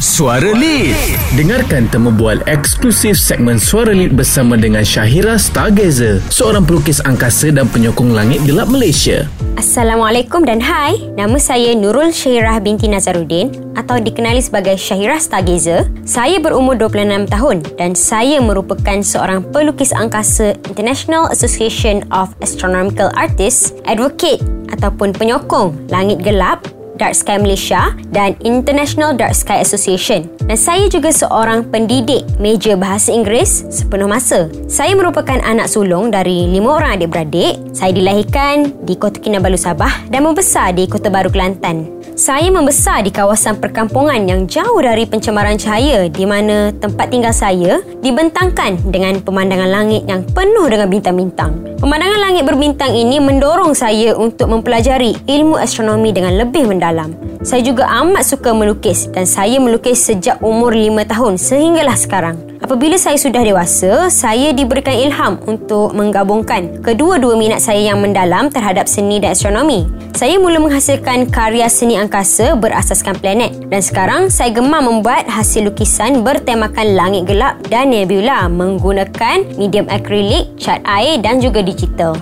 Suara Lead. Dengarkan temu bual eksklusif segmen Suara Lead bersama dengan Syahira Stargazer, seorang pelukis angkasa dan penyokong langit gelap Malaysia. Assalamualaikum dan hai. Nama saya Nurul Syahirah binti Nazaruddin atau dikenali sebagai Syahirah Stargazer. Saya berumur 26 tahun dan saya merupakan seorang pelukis angkasa International Association of Astronomical Artists, advocate ataupun penyokong langit gelap Dark Sky Malaysia dan International Dark Sky Association. Dan saya juga seorang pendidik meja bahasa Inggeris sepenuh masa. Saya merupakan anak sulung dari lima orang adik-beradik. Saya dilahirkan di Kota Kinabalu Sabah dan membesar di Kota Baru Kelantan. Saya membesar di kawasan perkampungan yang jauh dari pencemaran cahaya di mana tempat tinggal saya dibentangkan dengan pemandangan langit yang penuh dengan bintang-bintang. Pemandangan langit berbintang ini mendorong saya untuk mempelajari ilmu astronomi dengan lebih mendalam. Saya juga amat suka melukis dan saya melukis sejak umur 5 tahun sehinggalah sekarang. Apabila saya sudah dewasa, saya diberikan ilham untuk menggabungkan kedua-dua minat saya yang mendalam terhadap seni dan astronomi. Saya mula menghasilkan karya seni angkasa berasaskan planet dan sekarang saya gemar membuat hasil lukisan bertemakan langit gelap dan nebula menggunakan medium akrilik, cat air dan juga digital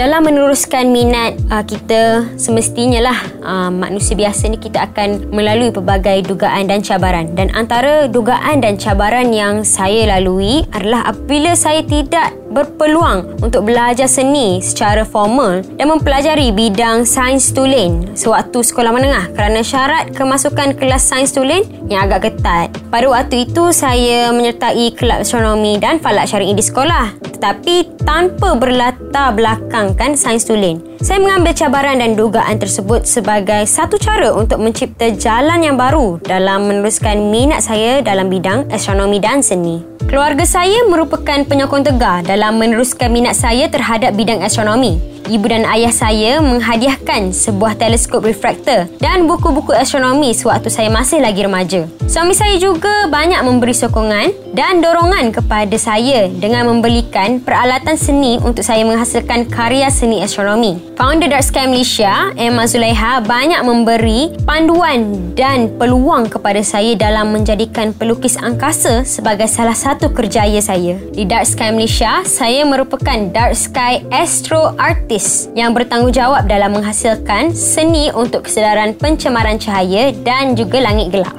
dalam meneruskan minat uh, kita semestinya lah uh, manusia biasa ni kita akan melalui pelbagai dugaan dan cabaran dan antara dugaan dan cabaran yang saya lalui adalah apabila saya tidak berpeluang untuk belajar seni secara formal dan mempelajari bidang sains tulen sewaktu sekolah menengah kerana syarat kemasukan kelas sains tulen yang agak ketat. Pada waktu itu saya menyertai kelab astronomi dan falak syari'i di sekolah tetapi tanpa berlatar belakangkan sains tulen. Saya mengambil cabaran dan dugaan tersebut sebagai satu cara untuk mencipta jalan yang baru dalam meneruskan minat saya dalam bidang astronomi dan seni. Keluarga saya merupakan penyokong tegar dalam meneruskan minat saya terhadap bidang astronomi ibu dan ayah saya menghadiahkan sebuah teleskop refraktor dan buku-buku astronomi sewaktu saya masih lagi remaja. Suami saya juga banyak memberi sokongan dan dorongan kepada saya dengan membelikan peralatan seni untuk saya menghasilkan karya seni astronomi. Founder Dark Sky Malaysia, Emma Zulaiha banyak memberi panduan dan peluang kepada saya dalam menjadikan pelukis angkasa sebagai salah satu kerjaya saya. Di Dark Sky Malaysia, saya merupakan Dark Sky Astro Artist artis yang bertanggungjawab dalam menghasilkan seni untuk kesedaran pencemaran cahaya dan juga langit gelap.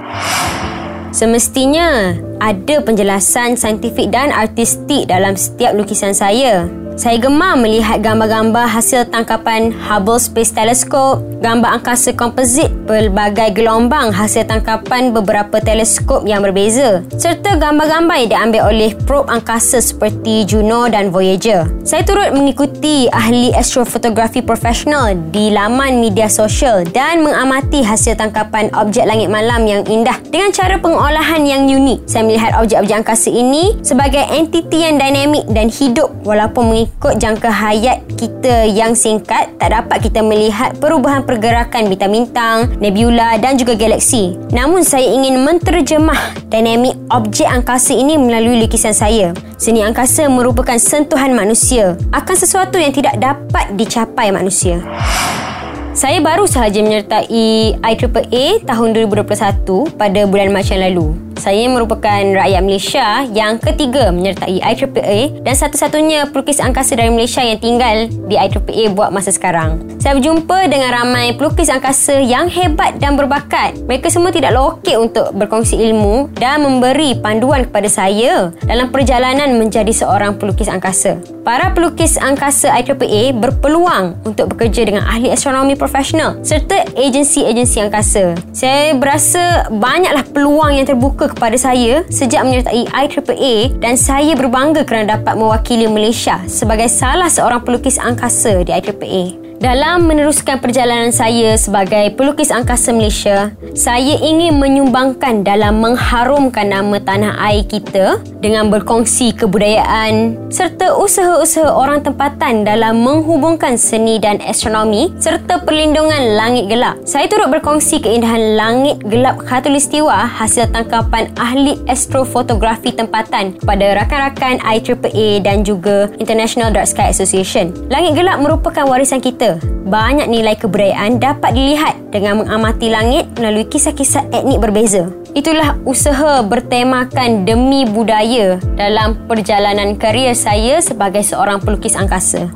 Semestinya ada penjelasan saintifik dan artistik dalam setiap lukisan saya. Saya gemar melihat gambar-gambar hasil tangkapan Hubble Space Telescope, gambar angkasa komposit pelbagai gelombang hasil tangkapan beberapa teleskop yang berbeza, serta gambar-gambar yang diambil oleh probe angkasa seperti Juno dan Voyager. Saya turut mengikuti ahli astrofotografi profesional di laman media sosial dan mengamati hasil tangkapan objek langit malam yang indah dengan cara pengolahan yang unik. Saya melihat objek-objek angkasa ini sebagai entiti yang dinamik dan hidup walaupun mengikut jangka hayat kita yang singkat, tak dapat kita melihat perubahan pergerakan bintang-bintang, nebula dan juga galaksi. Namun saya ingin menterjemah dinamik objek angkasa ini melalui lukisan saya. Seni angkasa merupakan sentuhan manusia akan sesuatu yang tidak dapat dicapai manusia. Saya baru sahaja menyertai IAAA tahun 2021 pada bulan Mac yang lalu saya merupakan rakyat Malaysia yang ketiga menyertai IAAA dan satu-satunya pelukis angkasa dari Malaysia yang tinggal di IAAA buat masa sekarang. Saya berjumpa dengan ramai pelukis angkasa yang hebat dan berbakat. Mereka semua tidak lokek untuk berkongsi ilmu dan memberi panduan kepada saya dalam perjalanan menjadi seorang pelukis angkasa. Para pelukis angkasa IAAA berpeluang untuk bekerja dengan ahli astronomi profesional serta agensi-agensi angkasa. Saya berasa banyaklah peluang yang terbuka kepada saya sejak menyertai IAAA dan saya berbangga kerana dapat mewakili Malaysia sebagai salah seorang pelukis angkasa di IAAA. Dalam meneruskan perjalanan saya sebagai pelukis angkasa Malaysia, saya ingin menyumbangkan dalam mengharumkan nama tanah air kita dengan berkongsi kebudayaan serta usaha-usaha orang tempatan dalam menghubungkan seni dan astronomi serta perlindungan langit gelap. Saya turut berkongsi keindahan langit gelap khatulistiwa hasil tangkapan ahli astrofotografi tempatan kepada rakan-rakan IAAA dan juga International Dark Sky Association. Langit gelap merupakan warisan kita Banyak nilai kebudayaan dapat dilihat dengan mengamati langit melalui kisah-kisah etnik berbeza. Itulah usaha bertemakan demi budaya dalam perjalanan karier saya sebagai seorang pelukis angkasa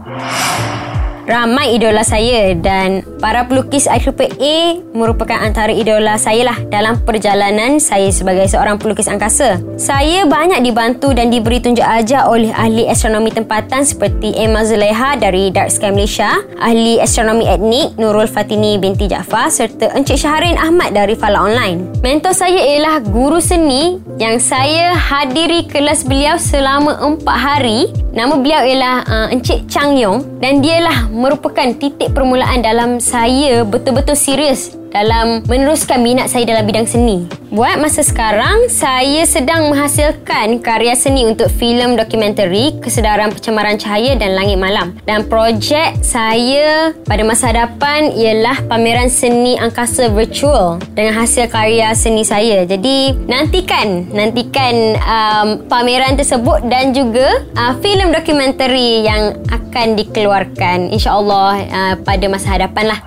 ramai idola saya dan para pelukis IAAA merupakan antara idola saya lah dalam perjalanan saya sebagai seorang pelukis angkasa. Saya banyak dibantu dan diberi tunjuk ajar oleh ahli astronomi tempatan seperti Emma Zuleha dari Dark Sky Malaysia, ahli astronomi etnik Nurul Fatini binti Jaafar serta Encik Syahrin Ahmad dari Fala Online. Mentor saya ialah guru seni yang saya hadiri kelas beliau selama empat hari. Nama beliau ialah uh, Encik Chang Yong dan dialah merupakan titik permulaan dalam saya betul-betul serius dalam meneruskan minat saya dalam bidang seni. Buat masa sekarang, saya sedang menghasilkan karya seni untuk filem dokumentari Kesedaran Pencemaran Cahaya dan Langit Malam. Dan projek saya pada masa hadapan ialah pameran seni angkasa virtual dengan hasil karya seni saya. Jadi, nantikan nantikan um, pameran tersebut dan juga uh, filem dokumentari yang akan dikeluarkan insya-Allah uh, pada masa hadapan lah.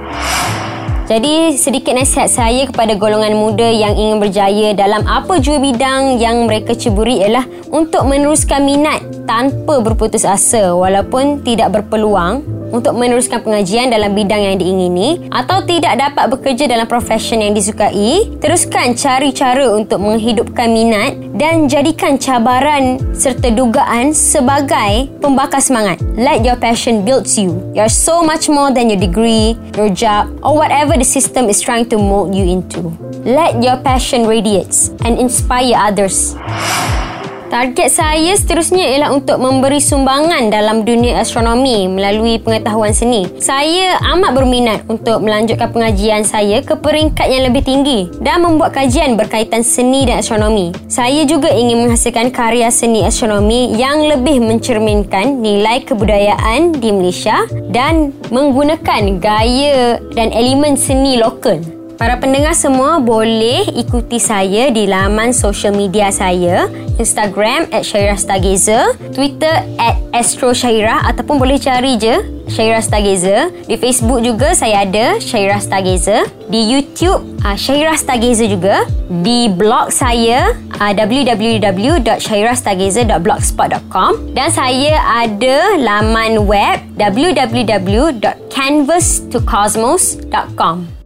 Jadi sedikit nasihat saya kepada golongan muda yang ingin berjaya dalam apa jua bidang yang mereka ceburi ialah untuk meneruskan minat tanpa berputus asa walaupun tidak berpeluang untuk meneruskan pengajian dalam bidang yang diingini atau tidak dapat bekerja dalam profession yang disukai, teruskan cari cara untuk menghidupkan minat dan jadikan cabaran serta dugaan sebagai pembakar semangat. Let your passion build you. You're so much more than your degree, your job or whatever the system is trying to mold you into. Let your passion radiates and inspire others. Target saya seterusnya ialah untuk memberi sumbangan dalam dunia astronomi melalui pengetahuan seni. Saya amat berminat untuk melanjutkan pengajian saya ke peringkat yang lebih tinggi dan membuat kajian berkaitan seni dan astronomi. Saya juga ingin menghasilkan karya seni astronomi yang lebih mencerminkan nilai kebudayaan di Malaysia dan menggunakan gaya dan elemen seni lokal. Para pendengar semua boleh ikuti saya di laman social media saya. Instagram at Syairah Stargazer Twitter at Astro Syairah. Ataupun boleh cari je Syairah Stargazer Di Facebook juga saya ada Syairah Stargazer Di YouTube uh, Syairah Stargazer juga. Di blog saya uh, www.syairahstargazer.blogspot.com Dan saya ada laman web www.canvas2cosmos.com